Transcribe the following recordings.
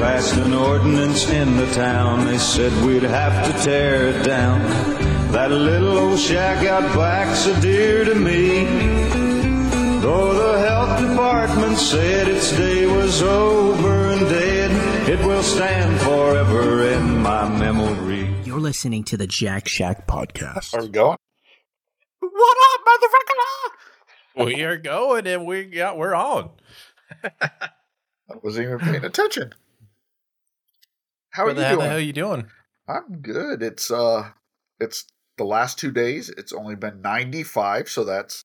passed an ordinance in the town. They said we'd have to tear it down. That little old shack out back's so dear to me. Though the health department said its day was over and dead, it will stand forever in my memory. You're listening to the Jack Shack podcast. Are we going? What up, motherfucker? We are going and we got we're on. I wasn't even paying attention. How are you doing? the hell you doing? I'm good. It's uh it's the last two days. It's only been 95, so that's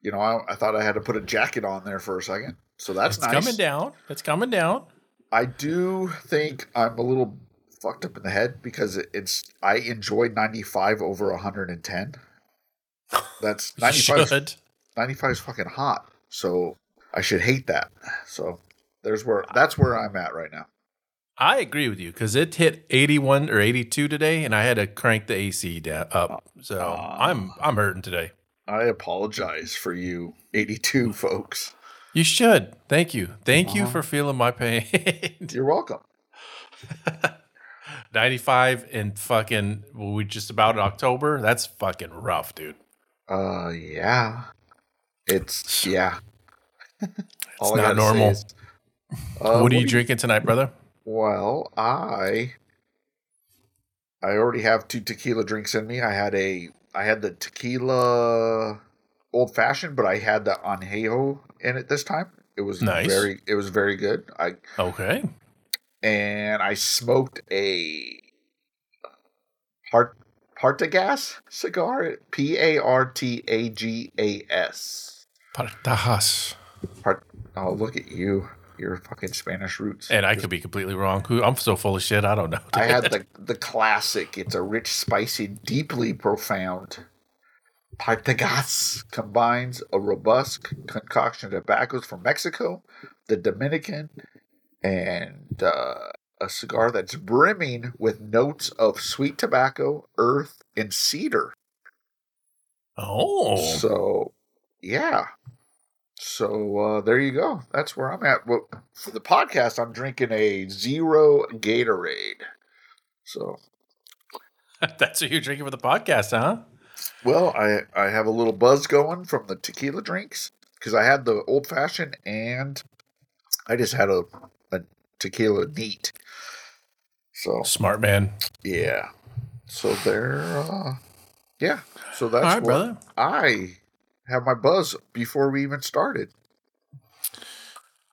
you know, I, I thought I had to put a jacket on there for a second. So that's it's nice. coming down. It's coming down. I do think I'm a little fucked up in the head because it, it's I enjoy 95 over 110. That's 95 95 is fucking hot. So I should hate that. So there's where that's where I'm at right now. I agree with you because it hit 81 or 82 today, and I had to crank the AC down up. So I'm I'm hurting today. I apologize for you 82 folks. You should. Thank you. Thank you Uh-huh. for feeling my pain. You're welcome. 95 and fucking well, we just about in October. That's fucking rough, dude. Uh yeah. It's yeah. It's not normal. uh, what are you do drinking tonight, brother? Well, I I already have two tequila drinks in me. I had a I had the tequila old fashioned, but I had the añejo in it this time. It was Nice. very it was very good. I Okay. and I smoked a part Partagas cigar. P A R T A G A S. Partajas. Part. Oh, look at you! Your fucking Spanish roots. And I could be completely wrong. I'm so full of shit. I don't know. I had the the classic. It's a rich, spicy, deeply profound. Partagas combines a robust concoction of tobaccos from Mexico, the Dominican, and uh, a cigar that's brimming with notes of sweet tobacco, earth, and cedar. oh, So, yeah. So uh, there you go. That's where I'm at. Well, for the podcast, I'm drinking a zero Gatorade. So, that's what you're drinking for the podcast, huh? well, I I have a little buzz going from the tequila drinks because I had the old fashioned and I just had a, a tequila neat. So Smart man. yeah. So there. Uh, yeah. So that's All right, what brother. I have my buzz before we even started.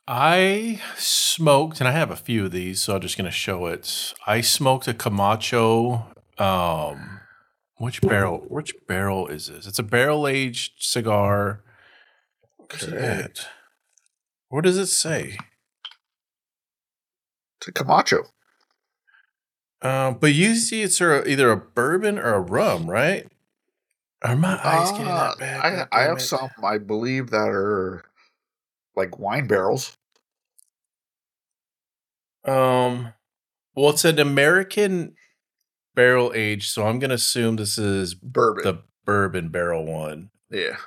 I smoked, and I have a few of these, so I'm just going to show it. I smoked a Camacho. Um, which barrel? Which barrel is this? It's a barrel aged cigar. Okay. What does it say? It's a Camacho. Um, but you see, it's either a bourbon or a rum, right? Are my eyes getting Uh, that bad? I, I have some, I believe, that are like wine barrels. Um, well, it's an American barrel age, so I'm gonna assume this is Bourbon. the bourbon barrel one. yeah.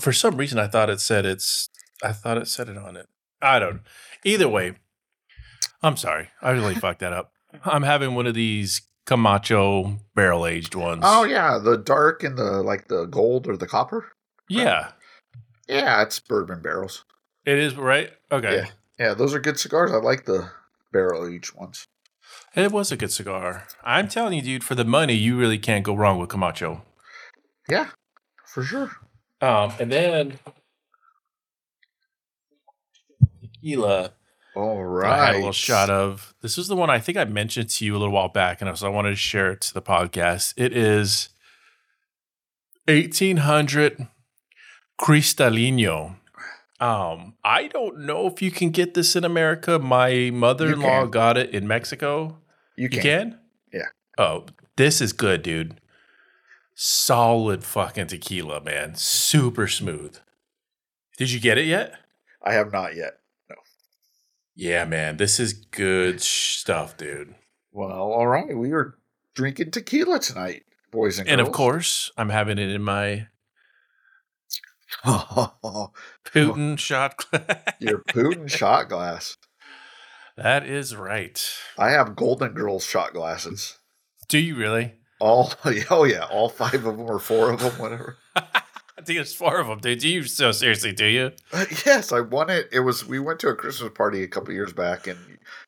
For some reason, I thought it said it's. I thought it said it on it. I don't. Either way, I'm sorry. I really fucked that up. I'm having one of these Camacho barrel aged ones. Oh yeah, the dark and the like the gold or the copper. yeah, Yeah, it's bourbon barrels. it is right. Okay, Yeah. Yeah, those are good cigars. I like the barrel aged ones. it was a good cigar. I'm telling you, dude, for the money, you really can't go wrong with Camacho. Yeah, for sure. Um, and then tequila. All right. I had a little shot of. This is the one I think I mentioned to you a little while back, and so I wanted to share it to the podcast. It is 1800 Cristalino. Um, I don't know if you can get this in America. My mother-in-law got it in Mexico. You You can. can? Yeah. Oh, this is good, dude. Solid fucking tequila, man. Super smooth. Did you get it yet? I have not yet. Yeah, man. This is good stuff, dude. Well, all right. We are drinking tequila tonight, boys and girls. And of course, I'm having it in my Putin shot glass. Your Putin shot glass. that is right. I have Golden Girls shot glasses. Do you really? All oh yeah, all five of them or four of them, whatever. It's four of them, dude. Do you so seriously? Do you? Uh, yes, I won it. It was we went to a Christmas party a couple years back, and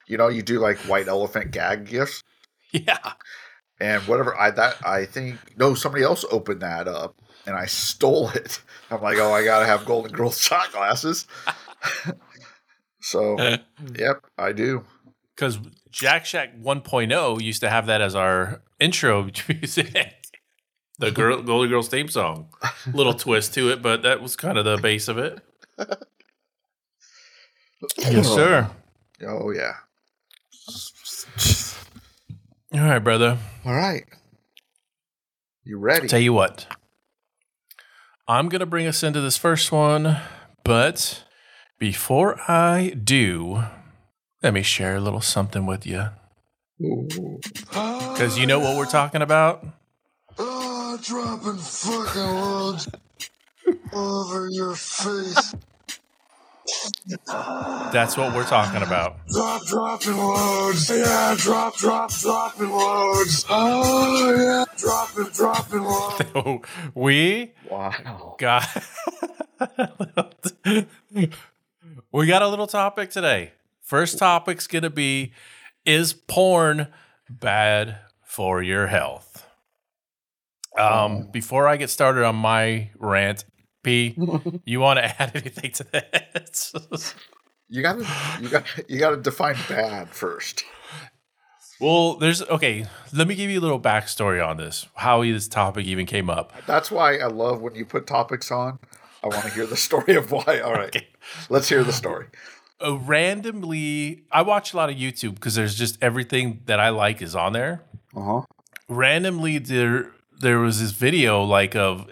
you know you do like white elephant gag gifts Yeah. and whatever. I that I think no somebody else opened that up, and I stole it. I'm like, oh, I gotta have Golden Girls shot glasses. so, yep, I do. Because Jack Shack 1.0 used to have that as our intro music. The girl, Golden Girls theme song. Little twist to it, but that was kind of the base of it. yes, sir. Oh yeah. All right, brother. All right. You ready? Tell you what. I'm going to bring us into this first one, but before I do, let me share a little something with you. Because you know what we're talking about? Oh, dropping fucking loads over your face. That's what we're talking about. Drop, dropping loads. Yeah, drop, drop, dropping loads. Oh, yeah, dropping, dropping loads. we wow. got we got a little topic today. First topic's gonna be: Is porn bad for your health? Um, before I get started on my rant, P, you want to add anything to this? You gotta you got you gotta define bad first. well, there's okay. Let me give you a little backstory on this. How this topic even came up. That's why I love when you put topics on. I want to hear the story of why. All right. Let's hear the story. uh, randomly i watch a lot of youtube because there's just everything that i like is on there Uh-huh. randomly there there was this video like of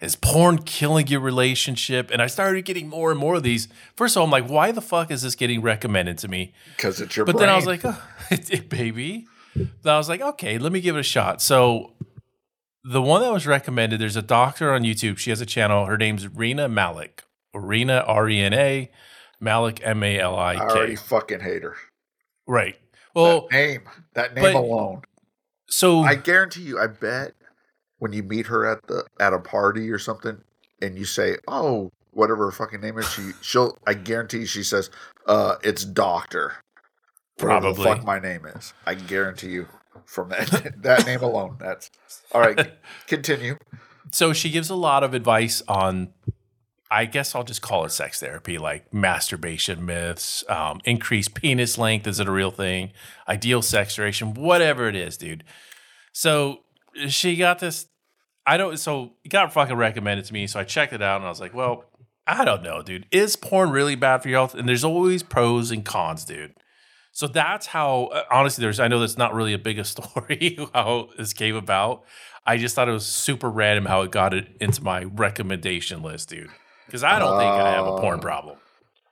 is porn killing your relationship? And i started getting more and more of these. First of all i'm like why the fuck is this getting recommended to me? Because it's your but brain. then i was like oh, baby. Then i was like okay let me give it a shot. So the one that was recommended there's a doctor on youtube. She has a channel. Her name's rena malik. Rena r-e-n-a malik I already m-a-l-i-k fucking hate her. right. Well that name. That name but- alone. so I guarantee you, I bet when you meet her at the at a party or something and you say, Oh, whatever her fucking name is, she she'll I guarantee she says, uh, it's doctor. Probably. fuck my name is. I guarantee you from that that name alone. That's all right. Continue. so she gives a lot of advice on i guess i'll just call it sex therapy like masturbation myths um, increased penis length is it a real thing ideal sex duration whatever it is dude so she got this i don't so it got fucking recommended to me so i checked it out and i was like well i don't know dude is porn really bad for your health and there's always pros and cons dude so that's how uh, honestly there's i know that's not really a big a story how this came about I just thought it was super random how it got it into my recommendation list, dude. Because I don't think I have a porn Oh. problem.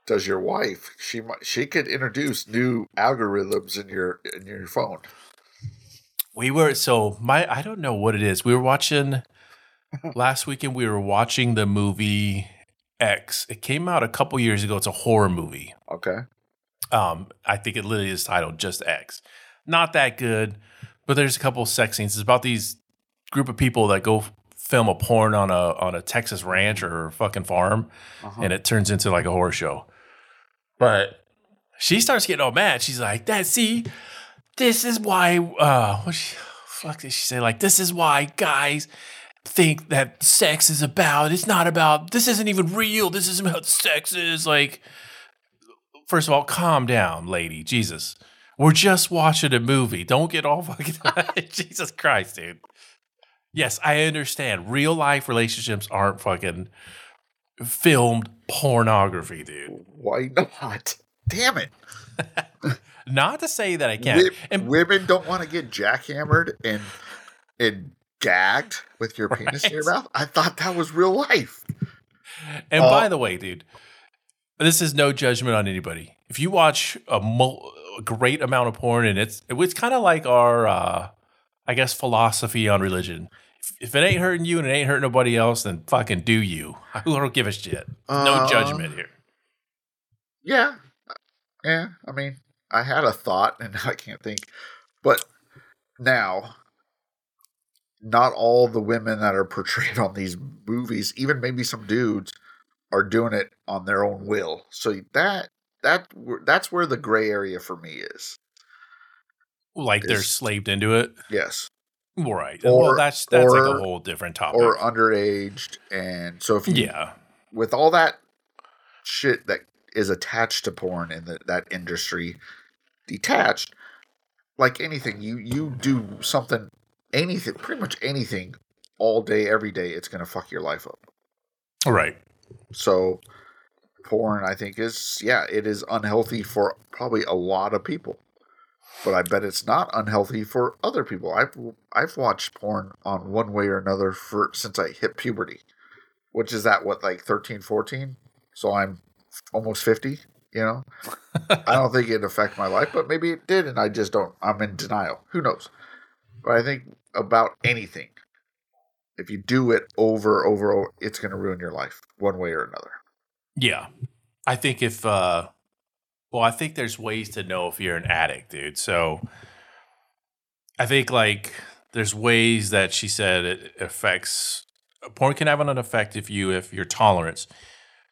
Does your wife? She might. She could introduce new algorithms in your in your phone. We were so my I don't know what it is. We were watching last weekend. We were watching the movie X. It came out a couple years ago. It's a horror movie. Okay. Um, I think it literally is titled just X. Not that good, but there's a couple sex scenes. It's about these group of people that go film a porn on a on a Texas ranch or fucking farm, and it turns into like a horror show. But she starts getting all mad. She's like, "That see, this is why." Uh, what she, fuck did she say? Like, this is why guys think that sex is about. It's not about. This isn't even real. This isn't about sex. Is like first of all, calm down, lady. Jesus. We're just watching a movie. Don't get all fucking Jesus Christ, dude. Yes, I understand. Real life relationships aren't fucking filmed pornography, dude. Why not? Damn it. Not to say that I can't. And women don't want to get jackhammered and and gagged with your penis in your mouth. I thought that was real life. And Uh, by the way, dude, this is no judgment on anybody. If you watch a, mul- a great amount of porn, and it's it's kind of like our, uh, I guess, philosophy on religion. if it ain't hurting you and it ain't hurting nobody else, then fucking do you. I don't give a shit. No Uh, judgment here. Yeah. Yeah. I mean, I had a thought and I can't think. But now, not all the women that are portrayed on these movies, even maybe some dudes, are doing it on their own will. So that that that's where the gray area for me is. Like they're slaved into it. Yes. Right. Or- well, that's that's like a whole different topic. Or underaged and so if you yeah. with all that shit that is attached to porn in the, that industry detached like anything you you do something anything pretty much anything all day every day it's going to fuck your life up. Right. so porn i think is yeah it is unhealthy for probably a lot of people but i bet it's not unhealthy for other people. I've i've watched porn on one way or another for since i hit puberty which is that what like 13 14 so i'm almost 50 you know i don't think it affect my life but maybe it did and i just don't i'm in denial who knows but i think about anything if you do it over over, over it's going to ruin your life one way or another Yeah. I think if uh well, I think there's ways to know if you're an addict, dude. So I think like there's ways that she said it affects porn can have an effect if you if your tolerance.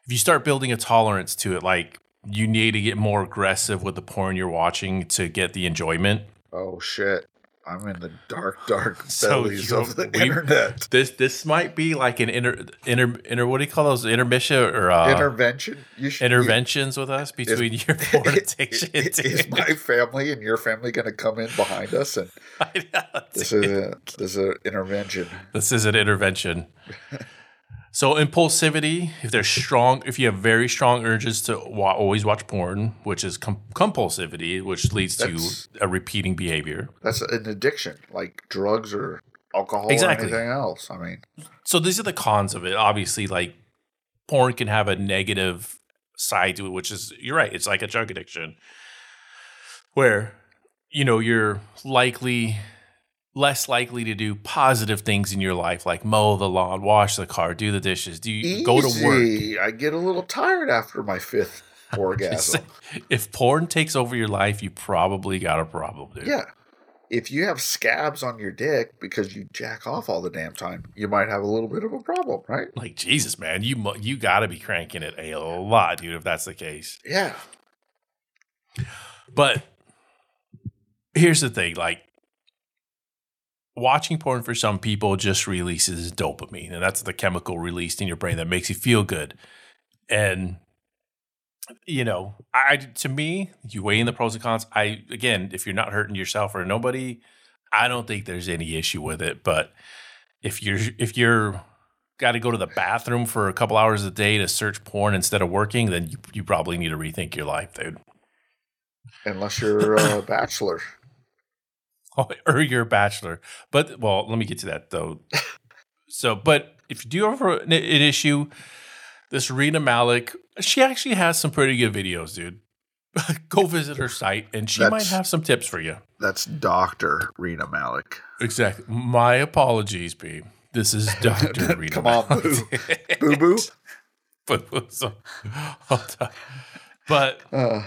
If you start building a tolerance to it, like you need to get more aggressive with the porn you're watching to get the enjoyment. oh shit i'm in the dark dark So bellies you- of the we- internet This this might be like an inter inter, inter what do you call those intermission or uh, intervention you should interventions with us between your porn addiction. is, is my family and your family going to come in behind us and I know, this is a this is an intervention This is an intervention. so impulsivity, if there's strong, if you have very strong urges to wa- always watch porn, which is com- compulsivity, which leads That's- to a repeating behavior. that's an addiction like drugs or alcohol Exactly. or anything else i mean So these are the cons of it. Obviously, like porn can have a negative side to it, which is you're right. It's like a drug addiction, where you know you're likely less likely to do positive things in your life, like mow the lawn, wash the car, do the dishes, do you go to work. I get a little tired after my fifth orgasm if porn takes over your life, you probably got a problem, dude. Yeah. If you have scabs on your dick because you jack off all the damn time, you might have a little bit of a problem, right? Like Jesus, man, you mu- you got to be cranking it a lot, dude. If that's the case, Yeah. but here's the thing: like watching porn for some people just releases dopamine, and that's the chemical released in your brain that makes you feel good. And you know, I to me, you weigh in the pros and cons. I again, if you're not hurting yourself or nobody, I don't think there's any issue with it. But if you're if you're got to go to the bathroom for a couple hours a day to search porn instead of working, then you, you probably need to rethink your life, dude. Unless you're a bachelor. or you're a bachelor. But well, let me get to that though. so, but if you do have an, an issue, this Rena Malik, she actually has some pretty good videos, dude. Go visit her site, and she might have some tips for you. That's Dr. Rena Malik. Exactly. My apologies, B. This is Doctor Rena. Come on, Malik. Boo boo. Boo boo. So. But Uh,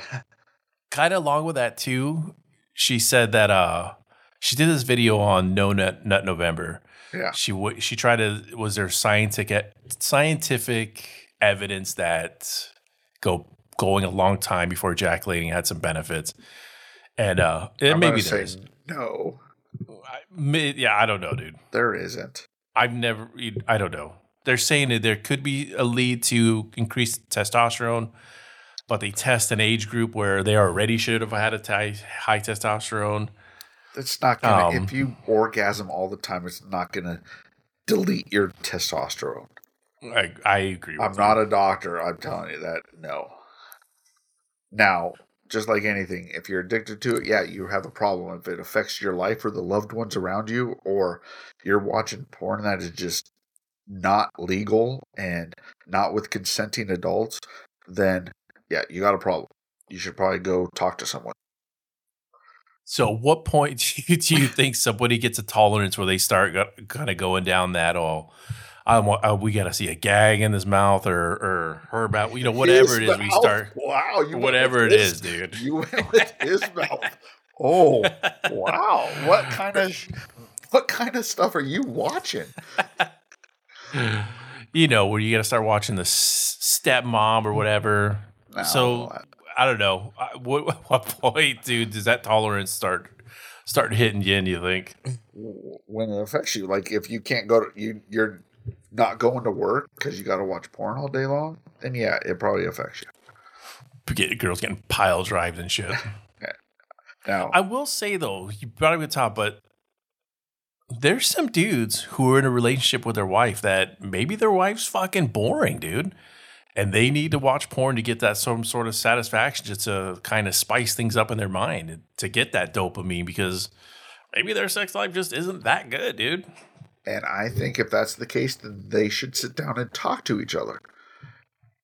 kind of along with that too, she said that uh she did this video on No Nut Nut November. yeah. She w- she tried to was there scientific scientific evidence that go going a long time before ejaculating had some benefits, and uh it, maybe there is. no, I, may, yeah, I don't know, dude. there isn't. I've never. I don't know. They're saying that there could be a lead to increased testosterone, but they test an age group where they already should have had a high testosterone. It's not gonna. Um, if you orgasm all the time, it's not gonna delete your testosterone. I, I agree. With I'm not a doctor. I'm telling you that. No. Now, just like anything, if you're addicted to it, yeah, you have a problem. If it affects your life or the loved ones around you, or you're watching porn that is just not legal and not with consenting adults, then yeah, you got a problem. You should probably go talk to someone. So, what point do you, do you think somebody gets a tolerance where they start kind of going down that all? I want, uh, we got to see a gag in his mouth or or her mouth, you know, whatever His it is. We start Wow, whatever it his- is, dude. You went with his mouth. Oh, wow! What kind of what kind of stuff are you watching? you know, where you got to start watching the stepmom or whatever. No, so I- don't know. What what point, dude, does that tolerance start start hitting you? In you think? when it affects you, like if you can't go to you, you're not going to work because you got to watch porn all day long. Then yeah, it probably affects you. Get girls getting pile drived and shit. Now, I will say though, you brought up the top, but there's some dudes who are in a relationship with their wife that maybe their wife's fucking boring, dude. And they need to watch porn to get that some sort of satisfaction, just to kind of spice things up in their mind to get that dopamine because maybe their sex life just isn't that good, dude. and I think if that's the case, then they should sit down and talk to each other,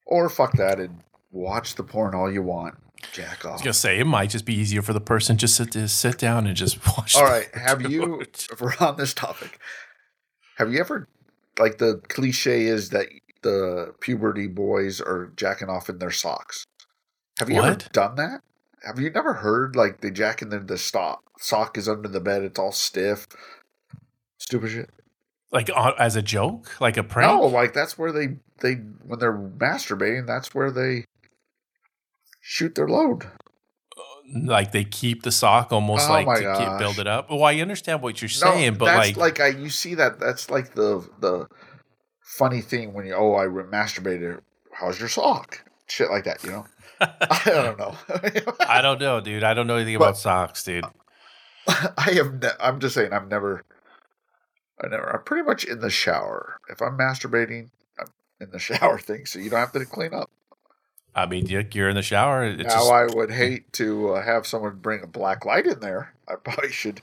or fuck that and watch the porn all you want. Jack off. I was gonna say it might just be easier for the person just to, to sit down and just watch. all right, have you? If we're on this topic, have you ever like the cliche is that the puberty boys are jacking off in their socks? Have you ever done that? Have you never heard like they jack in the the sock? Sock is under the bed. It's all stiff. Stupid shit. like on, as a joke, like a prank? No, like that's where they they when they're masturbating. That's where they shoot their load. Uh, like they keep the sock almost Oh like to keep, build it up. Well, I understand what you're saying, but that's like, I you see that that's like the the funny thing when you oh I masturbated. How's your sock? Shit like that, you know. I don't know. I don't know, dude. I don't know anything But- about socks, dude. I have. Ne- I'm just saying. I've never. I never. I'm pretty much in the shower. If I'm masturbating, I'm in the shower thing, so you don't have to clean up. I mean, you- you're in the shower. It's now just, I would hate to uh, have someone bring a black light in there. I probably should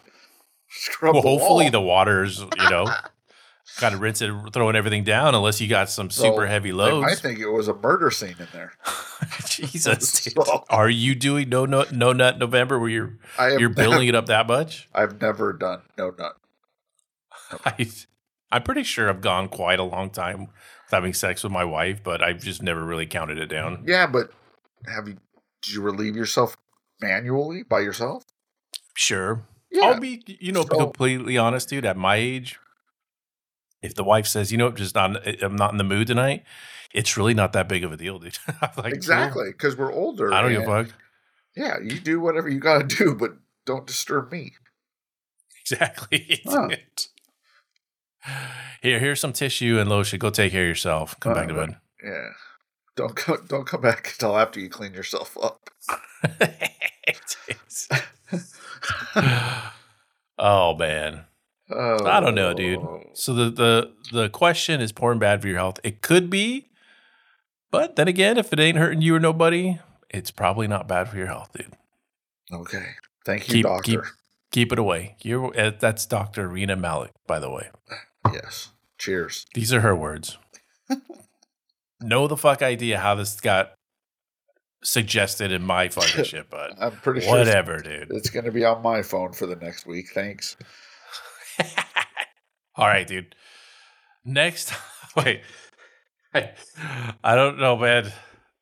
scrub. well, the hopefully wall. the water's you know kind of rinse it, throwing everything down, unless you got some So, super heavy They I think it was a murder scene in there. Jesus, dude. So- are you doing no nut no nut November where you're I you're never, building it up that much? I've never done no nut. I, I'm pretty sure I've gone quite a long time having sex with my wife, but I've just never really counted it down. Yeah, but have you? Did you relieve yourself manually by yourself? Sure. Yeah. I'll be, you know, So- completely honest, dude. At my age, if the wife says, you know, just not, I'm not in the mood tonight, it's really not that big of a deal, dude. Like, exactly, because we're older. I don't give a fuck. Yeah, you do whatever you got to do, but don't disturb me. Exactly. Huh. Here, here's some tissue and lotion. Go take care of yourself. Come back to Uh, bed. Yeah. Don't go, don't come back until after you clean yourself up. oh man. Oh, I don't know, dude. So the the the question is porn bad for your health? It could be, but then again, if it ain't hurting you or nobody, it's probably not bad for your health, dude. Okay. Thank you, Keep- doctor. keep- Keep it away. You're uh, that's Dr. Rena Malik, by the way. Yes. Cheers. These are her words. no the fuck idea how this got suggested in my fucking shit, but I'm pretty sure it's- whatever, dude. it's going to be on my phone for the next week. Thanks. All right, dude. Next, wait. I, I don't know, man.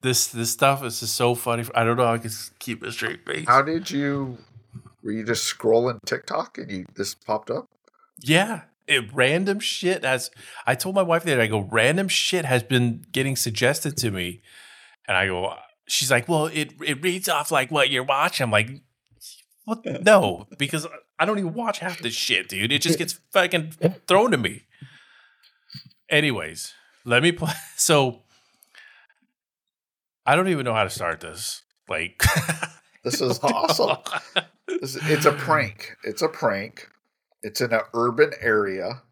This this stuff is just so funny. I don't know how I can keep a straight face. How did you? Were you just scrolling TikTok and you this popped up? yeah, it random shit has. I told my wife that I go random shit has been getting suggested to me, and I go. She's like, well, it it reads off like what you're watching. I'm like, what? No, because I don't even watch half this shit, dude. It just gets fucking thrown to me. Anyways, let me play. So I don't even know how to start this. Like, This is awesome. This- it's a prank. It's a prank. It's in an urban area,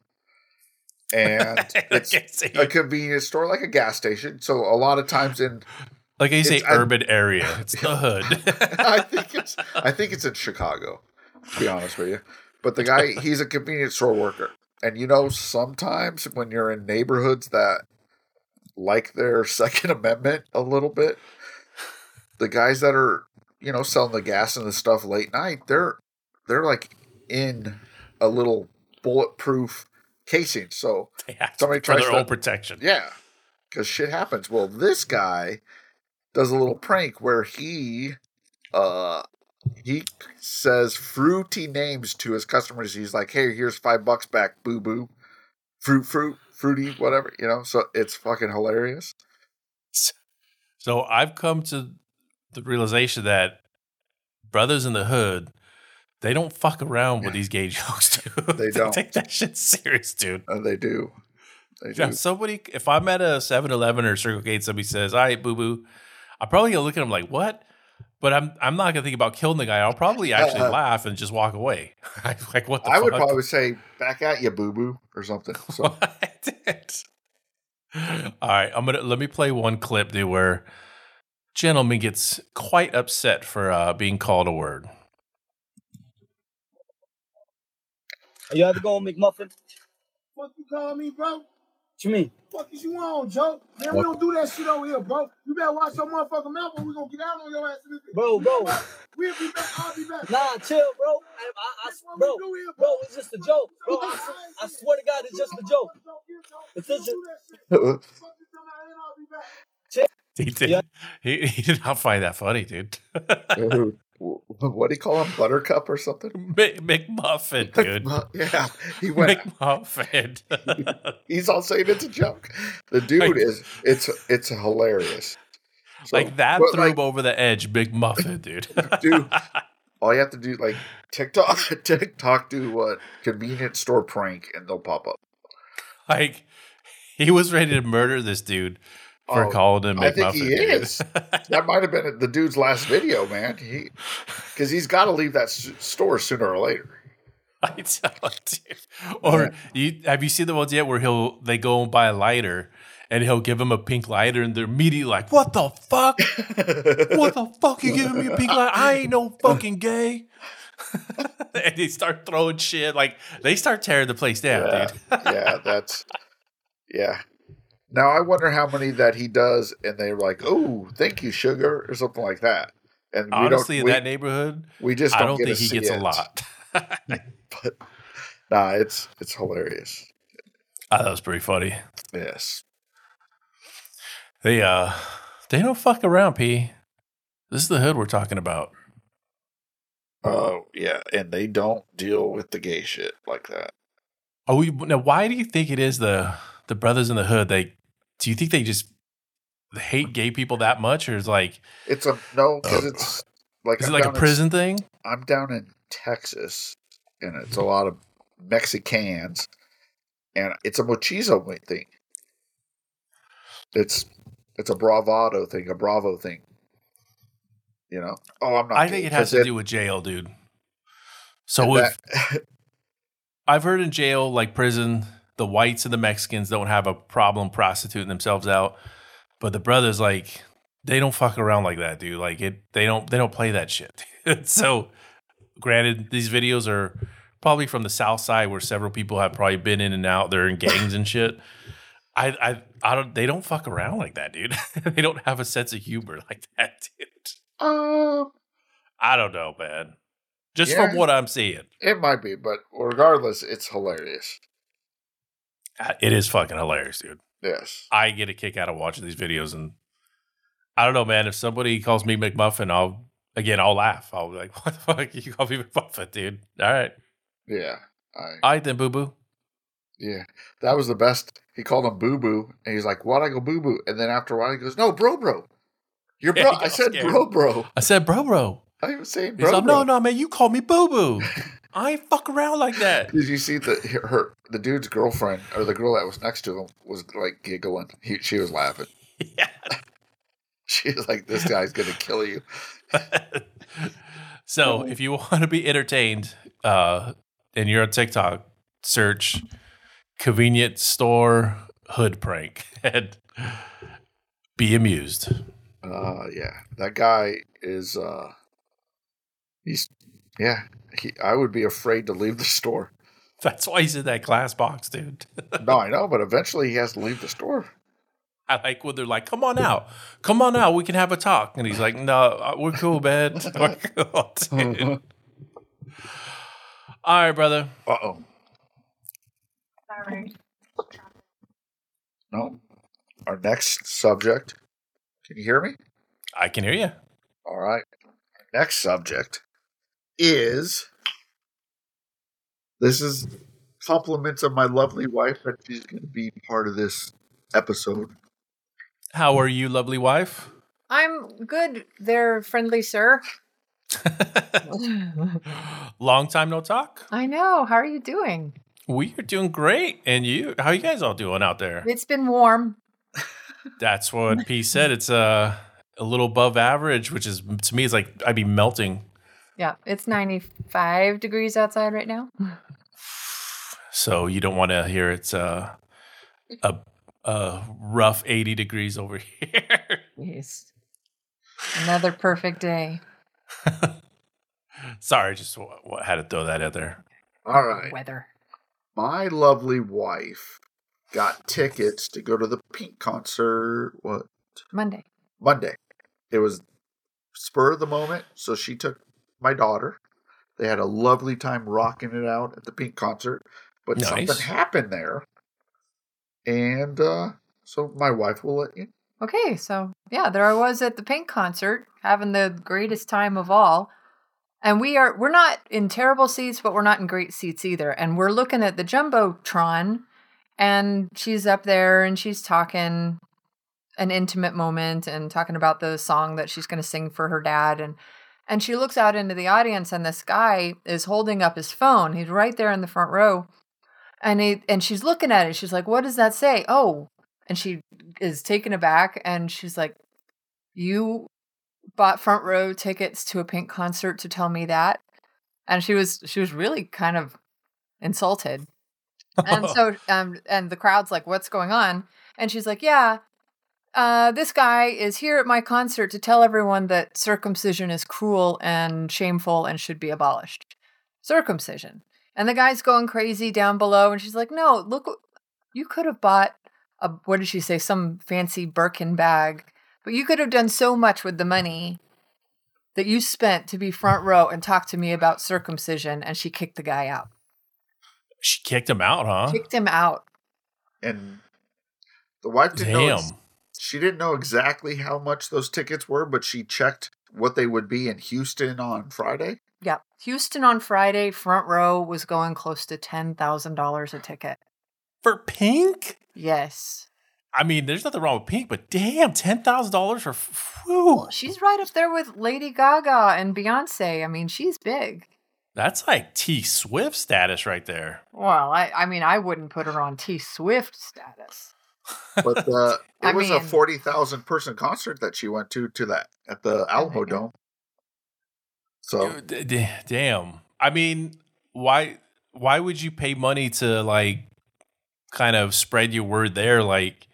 and it's I a convenience store, like a gas station. So a lot of times in, like I say I- um, urban area. It's the hood. I think it's, I think it's in Chicago. To be honest with you, but the guy, he's a convenience store worker, and you know, sometimes when you're in neighborhoods that like their Second Amendment a little bit, the guys that are you know selling the gas and the stuff late night, they're they're like in a little bulletproof casing. So They have to- Somebody tries their to- own protection. yeah, because shit happens. Well, this guy does a little prank where he uh he says fruity names to his customers. He's like, "Hey, here's five bucks back, boo boo, fruit, fruit, fruity, whatever." You know, so it's fucking hilarious. So I've come to the realization that brothers in the hood, they don't fuck around with these gay jokes, dude. They don't. take that shit serious, dude. Uh, they do. They do. Yeah, somebody, if I'm at a 7 Eleven or Circle K somebody says, All right, boo boo, I'm probably gonna look at them like, What? But I'm I'm not gonna think about killing the guy. I'll probably actually Uh-uh. laugh and just walk away. like what the I would probably say back at you, boo boo, or something. So What? All right, I'm gonna let me play one clip, dude, where gentleman gets quite upset for uh, being called a word. You have to go McMuffin? Fuck you calling me, bro? What you mean? Fuck is you on, Joe? Man, we don't do that shit over here, bro. You better watch your motherfucking mouth or we gonna get out on your ass in this. Bro, bro. We'll be back. I'll be back. Nah, chill, bro. I, I, I, That's what bro, we do here, bro, it's just a joke. Bro, I, s- I swear to God, it's just a joke. It's just a, He did. Yeah. He, he did not find that funny, dude. what do you call him? Buttercup or something? Mc, McMuffin, dude. yeah, he went. McMuffin. He's all saying it's a joke. The dude Like- is. It's it's hilarious. So- like that threw like, him over the edge, McMuffin, dude. dude. All you have to do, like TikTok, TikTok, do what convenience store prank, and they'll pop up. like he was ready to murder this dude for Oh, calling him McMuffin. I think he dude. is. That might have been the dude's last video, man. He because he's got to leave that s- store sooner or later. I tell you. Or you have you seen the ones yet where he'll they go and buy a lighter and he'll give him a pink lighter and they're immediately like, "What the fuck? what the fuck? You giving me a pink lighter? I ain't no fucking gay." and they start throwing shit like they start tearing the place down, Yeah, dude. yeah, that's yeah. Now I wonder how many that he does, and they're like, "Oh, thank you, sugar," or something like that. And we Honestly, don't, in we, that neighborhood, we just I don't, don't get think he gets a lot. But nah, it's it's hilarious. Ah, that was pretty funny. Yes. They uh they don't fuck around, P. This is the hood we're talking about. Oh yeah, and they don't deal with the gay shit like that. Oh, we, now why do you think it is the the brothers in the hood? They do you think they just hate gay people that much, or is like It's a no because oh. it's like is it like a down in- prison thing? I'm down in Texas, and it's a mm-hmm. lot of Mexicans, and it's a machismo thing. It's it's a bravado thing, a bravo thing. You know? Oh, I'm not. I think it has to do with jail, dude. So that- if I've heard in jail, like prison, the whites and the Mexicans don't have a problem prostituting themselves out, but the brothers like they don't fuck around like that, dude. Like it, they don't they don't play that shit. so, granted, these videos are probably from the South Side, where several people have probably been in and out. They're in gangs and shit. I, I, I don't. They don't fuck around like that, dude. they don't have a sense of humor like that, dude. um, I don't know, man. Just Yeah. from what I'm seeing, it might be, but regardless, it's hilarious. Uh, it is fucking hilarious, dude. Yes. I get a kick out of watching these videos, and I don't know, man. If somebody calls me McMuffin, I'll again, I'll laugh. I'll be like, "What the fuck? You call me McMuffin, dude? All right, Yeah. I all right then, boo boo." yeah. That was the best. He called him boo boo, and he's like, "Why'd I go boo boo?" And then after a while, he goes, "No, bro, bro." You're bro. he I said scared. bro, bro. I said, "Bro, bro." I was saying He's bro, like, bro. "No, no, man. You call me boo boo. I fuck around like that." Did you see the her the dude's girlfriend or the girl that was next to him was like giggling? He, she was laughing. yeah. She was like, "This guy's gonna kill you." so if you want to be entertained uh, and you're on TikTok, search convenience store hood prank and be amused. Uh, yeah, that guy is. uh He's yeah. He, I would be afraid to leave the store. That's why he's in that glass box, dude. No, I know, but eventually he has to leave the store. I like when they're like, "Come on out, come on out, we can have a talk," and he's like, "No, uh, we're cool, man. We're cool, dude." All right, brother. Uh oh. Sorry. No. Our next subject. Can you hear me? I can hear you. All right. Next subject is this is compliments of my lovely wife that she's going to be part of this episode. How are you, lovely wife? I'm good there, friendly sir. Long time no talk. I know. How are you doing? We are doing great, and you? How you guys all doing out there? It's been warm. That's what P said. It's uh, a little above average, which is to me is like I'd be melting. Yeah, it's 95 degrees outside right now. So you don't want to hear it's uh, a a rough eighty degrees over here. Yes. Another perfect day. Sorry, just w- w- had to throw that out there. All right. Weather. My lovely wife got tickets to go to the Pink concert. What? Monday. Monday. It was spur of the moment, so she took my daughter. They had a lovely time rocking it out at the Pink concert, but Nice. something happened there, and uh, so my wife will let you. Okay, so yeah, there I was at the Pink concert, having the greatest time of all. And we are we're not in terrible seats, but we're not in great seats either. And we're looking at the Jumbotron, and she's up there and she's talking an intimate moment and talking about the song that she's going to sing for her dad and and she looks out into the audience and this guy is holding up his phone. He's right there in the front row. And he and she's looking at it. She's like, "What does that say?" Oh, and she is taken aback and she's like you bought front row tickets to a pink concert to tell me that and she was she was really kind of insulted and so um and the crowd's like what's going on and she's like yeah uh this guy is here at my concert to tell everyone that circumcision is cruel and shameful and should be abolished circumcision and the guy's going crazy down below and she's like no look you could have bought a what did she say some fancy birkin bag but you could have done so much with the money that you spent to be front row and talk to me about circumcision and she kicked the guy out She kicked him out, huh? kicked him out And the wife didn't know. Damn. ex- she didn't know exactly how much those tickets were, but she checked what they would be in Houston on Friday. yeah houston on friday front row was going close to $10000 a ticket. For pink? yes. I mean, there's nothing wrong with pink, but damn, ten thousand dollars for whew, she's right up there with lady gaga and beyonce. I mean she's big. That's like T Swift status right there. well i, I mean i wouldn't put her on t swift status. But uh, it I was a mean- forty thousand person concert that she went to to that at the Alamo Dome. So D- d- damn. I mean, why why would you pay money to like kind of spread your word there? Like,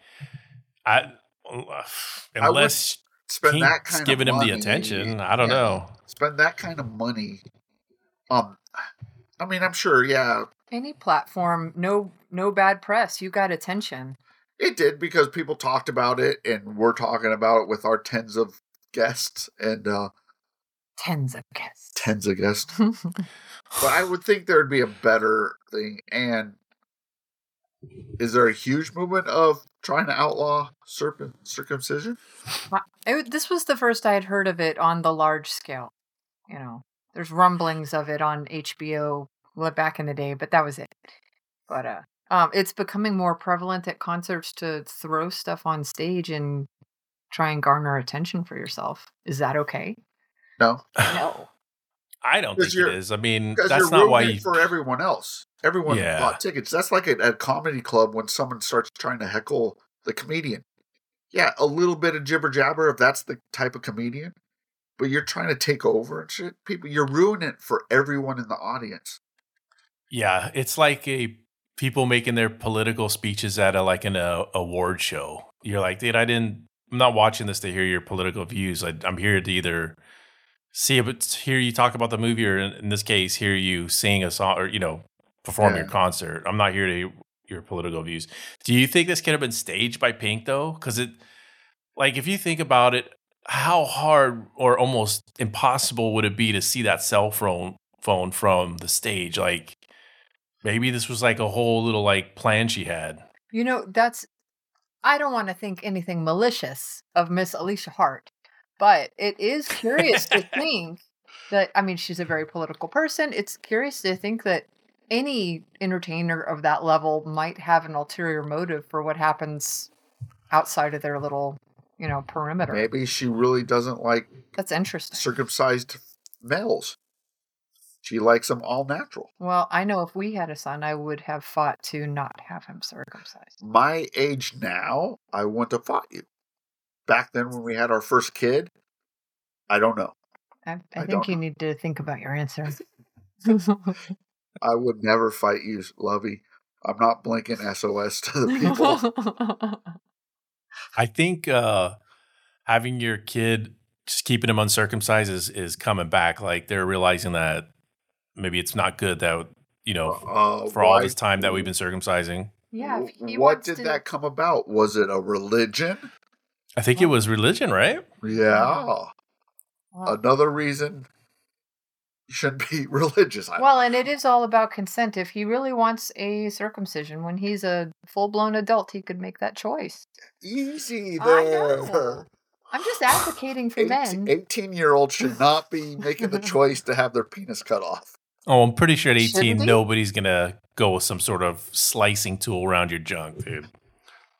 I unless spend that kind giving of him the attention. I don't yeah, know. Spend that kind of money. Um, I mean, I'm sure. Yeah, any platform no no bad press you got attention it did because people talked about it, and we're talking about it with our tens of guests and uh tens of guests tens of guests. but I would think there'd be a better thing. And is there a huge movement of trying to outlaw circum- circumcision? It- this was the first I had heard of it on the large scale. You know, there's rumblings of it on HBO back in the day, but that was it. But uh, um, it's becoming more prevalent at concerts to throw stuff on stage and try and garner attention for yourself. Is that okay? No, No. I don't think it is. I mean, that's you're not why you. it for everyone else. Everyone Yeah. bought tickets. That's like at a comedy club when someone starts trying to heckle the comedian. Yeah, a little bit of jibber jabber if that's the type of comedian. But you're trying to take over and shit. People, you're ruining it for everyone in the audience. Yeah, it's like a people making their political speeches at a like an uh, award show. You're like, dude, I didn't. I'm not watching this to hear your political views. I, I'm here to either see it, hear you talk about the movie, or in, in this case, hear you sing a song, or you know, perform your concert. I'm not here to hear your political views. Do you think this could have been staged by Pink though? Because it, like, if you think about it, how hard or almost impossible would it be to see that cell phone phone from the stage. Like maybe this was like a whole little like plan she had. You know, that's I don't want to think anything malicious of Miss Alecia Hart, but it is curious to think that I mean she's a very political person. It's curious to think that any entertainer of that level might have an ulterior motive for what happens outside of their little, you know, perimeter. Maybe she really doesn't like That's interesting. circumcised males. She likes them all natural. Well, I know if we had a son, I would have fought to not have him circumcised. My age now, I wouldn't have fought you. Back then, when we had our first kid, I don't know. I, I, I think don't you need to think about your answer. I would never fight you, Lovey. I'm not blinking SOS to the people. I think uh having your kid just keeping him uncircumcised is is coming back. Like they're realizing that maybe it's not good that you know Uh, for all this time that we've been circumcising. yeah, he what did to, that come about? Was it a religion? I think it was religion, right? Yeah. Well, Another reason you shouldn't be religious. Well, and it is all about consent. If he really wants a circumcision when he's a full blown adult, he could make that choice. Easy I there. know. I'm just advocating for men. 18 year olds should not be making the choice to have their penis cut off. Oh, I'm pretty sure at 18, nobody's gonna go with some sort of slicing tool around your junk, dude.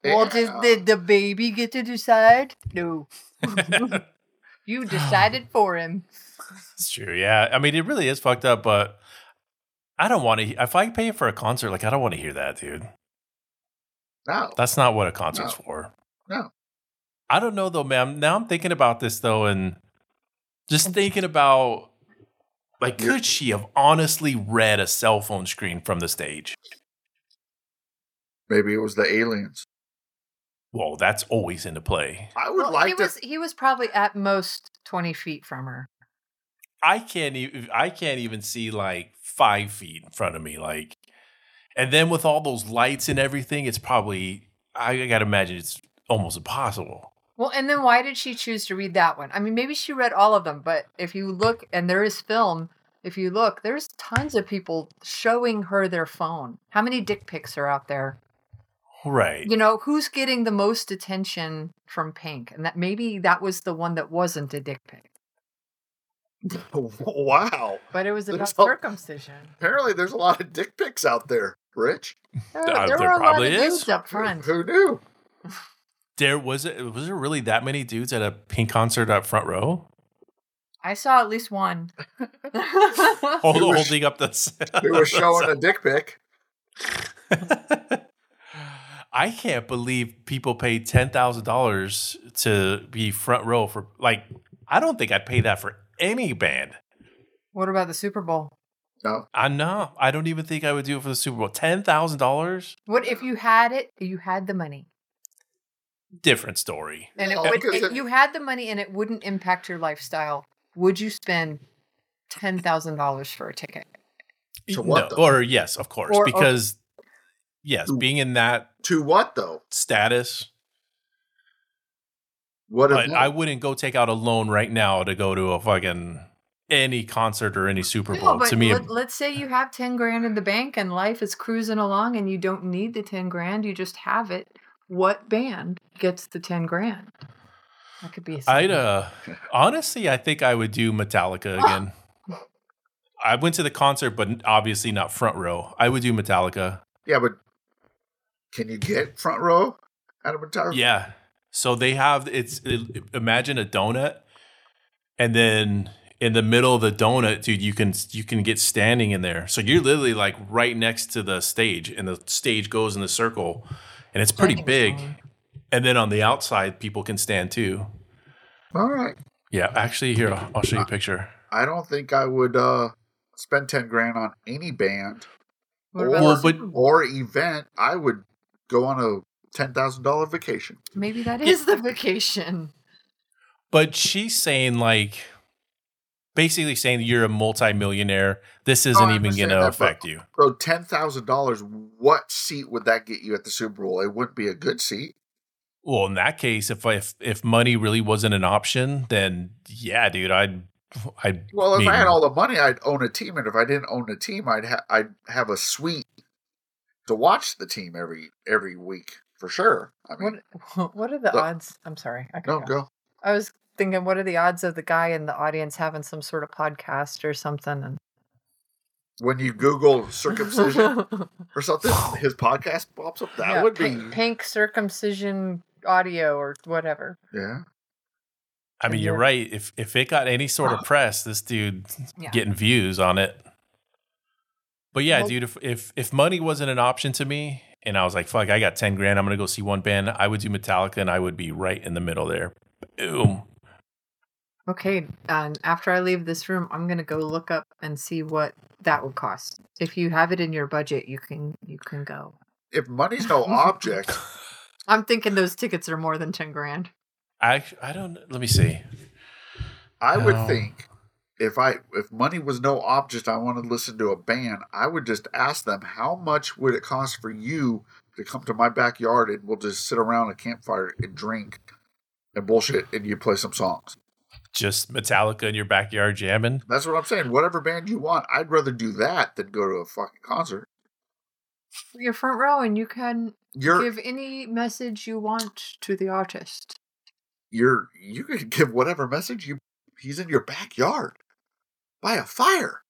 Well, does the, the baby get to decide? No. you decided for him. It's true. Yeah. I mean, it really is fucked up, but I don't want to. If I pay for a concert, like, I don't want to hear that, dude. No. That's not what a concert's No. for. No. I don't know, though, man. Now I'm thinking about this, though, and just thinking about, like, You're- could she have honestly read a cell phone screen from the stage? Maybe it was the aliens. Well, that's always into play. I would Well, like he to. was he was probably at most twenty feet from her. I can't even. I can't even see like five feet in front of me. Like, and then with all those lights and everything, it's probably. I gotta imagine it's almost impossible. Well, and then why did she choose to read that one? I mean, maybe she read all of them, but if you look, and there is film, if you look, there's tons of people showing her their phone. How many dick pics are out there? Right. You know, who's getting the most attention from Pink? And that maybe that was the one that wasn't a dick pic, wow. but it was There's about a- circumcision. Apparently, there's a lot of dick pics out there, Rich. There, Uh, there there were a lot probably of is. dudes up front. Who knew? There was it. Was there really that many dudes at a Pink concert up front row? I saw at least one. Hold, were holding up the. They were showing a dick pic. I can't believe people paid ten thousand dollars to be front row for like. I don't think I'd pay that for any band. what about the Super Bowl? No. I know. I don't even think I would do it for the Super Bowl. Ten thousand dollars, What if you had it? You had the money, different story. and No, it oh, would. because If it- you had the money, and it wouldn't impact your lifestyle. Would you spend ten thousand dollars for a ticket? To what, No, or yes, of course, Or- or- because yes, being in that To what though? status, What? but event? I wouldn't go take out a loan right now to go to a fucking any concert or any Super Bowl. No, to me, let, let's say you have ten grand in the bank, and life is cruising along, and you don't need the ten grand. You just have it. What band gets the ten grand? That could be. A I'd uh honestly, I think I would do Metallica again. I went to the concert, but obviously not front row. I would do Metallica. yeah, but can you get front row out of Metallica? Yeah. So they have it's it, imagine a donut, and then in the middle of the donut, dude, you can you can get standing in there. So you're literally like right next to the stage, and the stage goes in the circle, and it's pretty big. And then on the outside, people can stand too. All right. Yeah, actually, here I'll, I'll show you a picture. I don't think I would uh spend ten grand on any band or, Well, but- or event. I would go on a ten thousand dollar vacation. maybe that is the vacation. But she's saying like basically saying you're a multimillionaire. This isn't I even going to that, but- affect you. So ten thousand dollars. What seat would that get you at the Super Bowl? It wouldn't be a good seat. Well, in that case, if if if money really wasn't an option, then yeah, dude, I'd I'd. Well, if mean, I had all the money, I'd own a team, and if I didn't own a team, I'd ha- I'd have a suite to watch the team every every week for sure. I mean, What what are the Look. odds? I'm sorry. I no, could go. I was thinking, what are the odds of the guy in the audience having some sort of podcast or something? And When you Google circumcision or something, his podcast pops up. That Yeah, would pink, be pink circumcision audio or whatever. yeah. I mean, you're you're- right. If if it got any sort of press, this dude Yeah. getting views on it. But yeah, Well- dude, if, if if money wasn't an option to me, and I was like, "Fuck, I got ten grand, I'm gonna go see one band," I would do Metallica, and I would be right in the middle there. Boom. Okay, and after I leave this room, I'm gonna go look up and see what that would cost. If you have it in your budget, you can you can go. If money's no object, I'm thinking those tickets are more than ten grand. I I don't. Let me see. I would No. think if I if money was no object, I want to listen to a band. I would just ask them how much would it cost for you to come to my backyard and we'll just sit around a campfire and drink and bullshit and you play some songs. Just Metallica in your backyard jamming. That's what I'm saying. Whatever band you want, I'd rather do that than go to a fucking concert. Your front row, and you can You're give any message you want to the artist. you're you can give whatever message you he's in your backyard by a fire.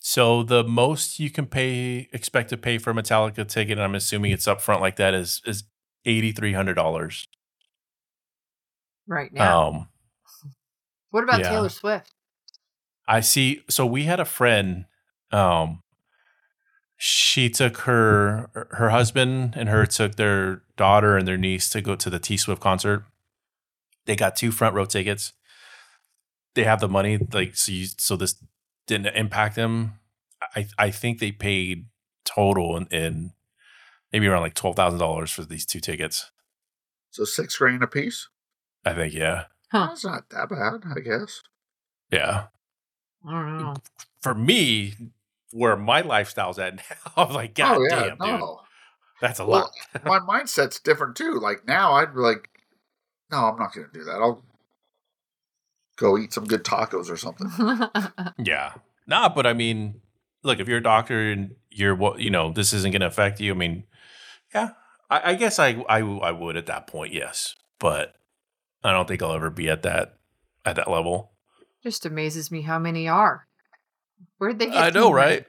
So the most you can pay, expect to pay for a Metallica ticket, and I'm assuming it's up front like that, is is eighty three hundred dollars. Right now. Um, what about yeah. Taylor Swift? I see. So we had a friend. Um, she took her her husband and her took their daughter and their niece to go to the T Swift concert. They got two front row tickets. They have the money, like so. You, so this didn't impact them. I I think they paid total in, in maybe around like twelve thousand dollars for these two tickets. So six grand a piece. I think yeah, Huh. That's not that bad, I guess. yeah. I don't know. For me, where my lifestyle's at now, I'm like, oh, God oh yeah, damn, dude. That's a Well, lot. my mindset's different too. Like now, I'd be like, no, I'm not going to do that. I'll go eat some good tacos or something. yeah. Nah, but I mean, look, if you're a doctor and you're what you know, this isn't going to affect you. I mean, yeah, I, I guess I, I I would at that point, yes, but I don't think I'll ever be at that at that level. Just amazes me how many are. Where'd they get? I know, right?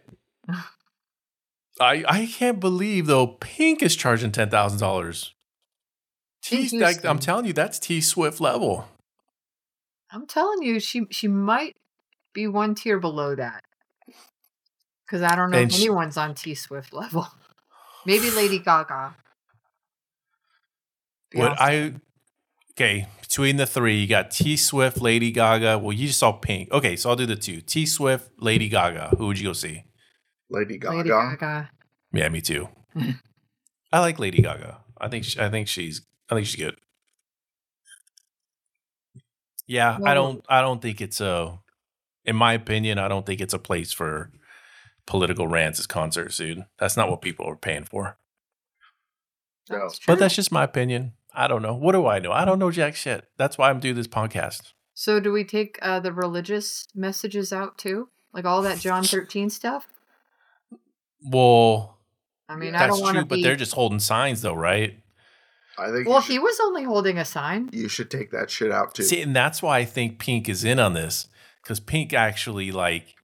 I I can't believe though. Pink is charging ten thousand dollars. T, like, I'm telling you, that's T Swift level. I'm telling you, she she might be one tier below that. Because I don't know And if she- anyone's on T Swift level. Maybe Lady Gaga. What Beyonce. I okay between the three, you got T Swift, Lady Gaga. Well, you just saw Pink. Okay, so I'll do the two: T Swift, Lady Gaga. Who would you go see? Lady Gaga. Lady Gaga. Yeah, me too. I like Lady Gaga. I think she, I think she's I think she's good. Yeah, I don't I don't think it's a in my opinion, I don't think it's a place for political rants as concerts, dude. That's not what people are paying for. No. That's. But that's just my opinion. I don't know. What do I know? I don't know jack shit. That's why I'm doing this podcast. so do we take uh, the religious messages out too? Like all that John 13 stuff? Well, I mean, I don't want true, to but they're just holding signs though, right? I think Well, should, he was only holding a sign. you should take that shit out too. See, and that's why I think Pink is in on this because Pink actually like,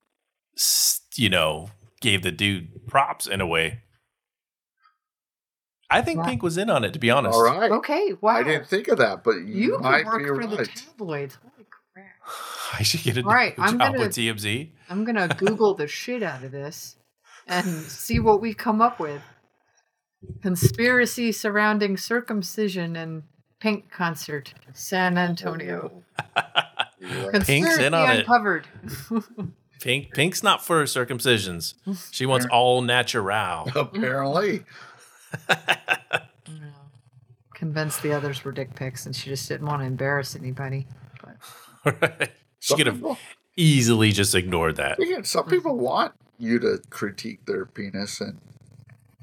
s- you know, gave the dude props in a way. I think Wow. Pink was in on it, to be honest. All right. Okay, wow. I didn't think of that, but you, you might work be for the tabloids. Holy crap. I should get a All right, I'm job gonna- with TMZ. I'm gonna Google the shit out of this and see what we come up with. Conspiracy surrounding circumcision and Pink concert, San Antonio. Oh, Pink's in Conspiracy on it. uncovered. Pink, Pink's not for circumcisions. She wants all natural. Apparently, Convinced the others were dick pics, and she just didn't want to embarrass anybody. But she some could have people, easily just ignored that. again, some people want you to critique their penis, and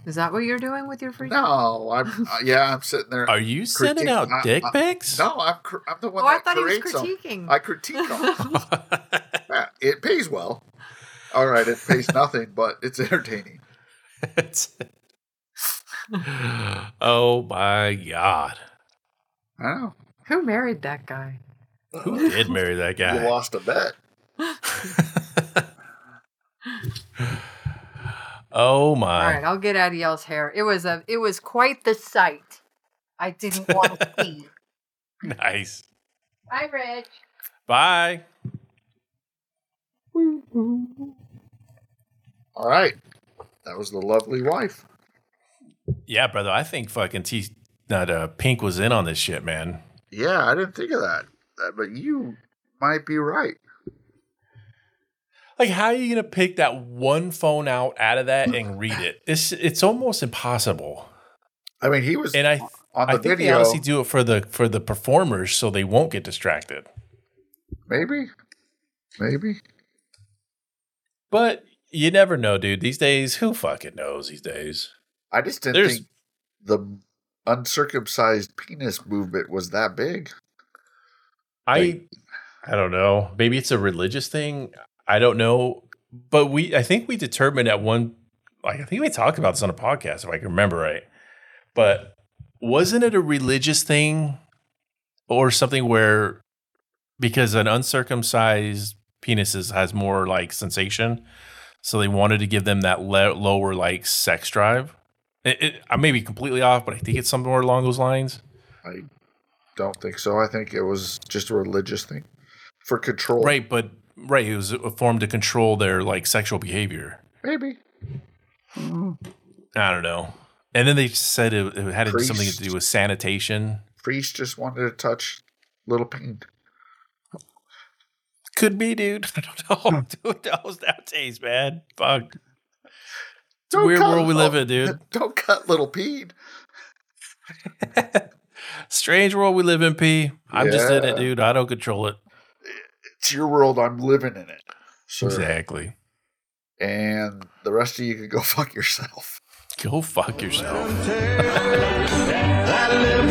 Is that what you're doing with your free? No, I'm uh, yeah, I'm sitting there. Are you sending out I- dick I- pics? No, I'm cr- I'm the one Oh, I that thought he was creates them. critiquing. I critique them. Yeah, it pays well. All right, it pays nothing, but it's entertaining. It's- oh my god. I know. Who married that guy? Who did marry that You guy? lost a bet. oh my. All right, I'll get Adiel's hair. It was a it was quite the sight. I didn't want to see. Nice. Bye, Rich. Bye. All right, that was the lovely wife. Yeah, brother. I think fucking T not uh Pink was in on this shit, man. Yeah, I didn't think of that, Uh, but you might be right. Like, how are you gonna pick that one phone out out of that and read it? It's it's almost impossible. I mean, he was And I on I the think they video. honestly do it for the for the performers so they won't get distracted. Maybe, maybe. But you never know, dude. These days, who fucking knows these days? I just didn't There's- think the uncircumcised penis movement was that big. I I don't know. Maybe it's a religious thing. I don't know. But we I think we determined at one like I think we talked about this on a podcast if I can remember right. But wasn't it a religious thing or something where because an uncircumcised penises has more like sensation, so they wanted to give them that le- lower like sex drive. It, it, I may be completely off, but I think it's somewhere along those lines. I don't think so. I think it was just a religious thing for control. Right, but right, it was a form to control their like sexual behavior. Maybe. I don't know. And then they said it, it had something to do with sanitation. Priest just wanted to touch little peen. Could be, dude. I don't know. Dude knows nowadays, man. Fuck. It's a Don't weird cut world we live in, dude. Don't cut little peen. Strange world we live in, P. I'm just in it, dude. I don't control it. It's your world. I'm living in it. Sir. Exactly. And the rest of you can go fuck yourself. Go fuck yourself. That little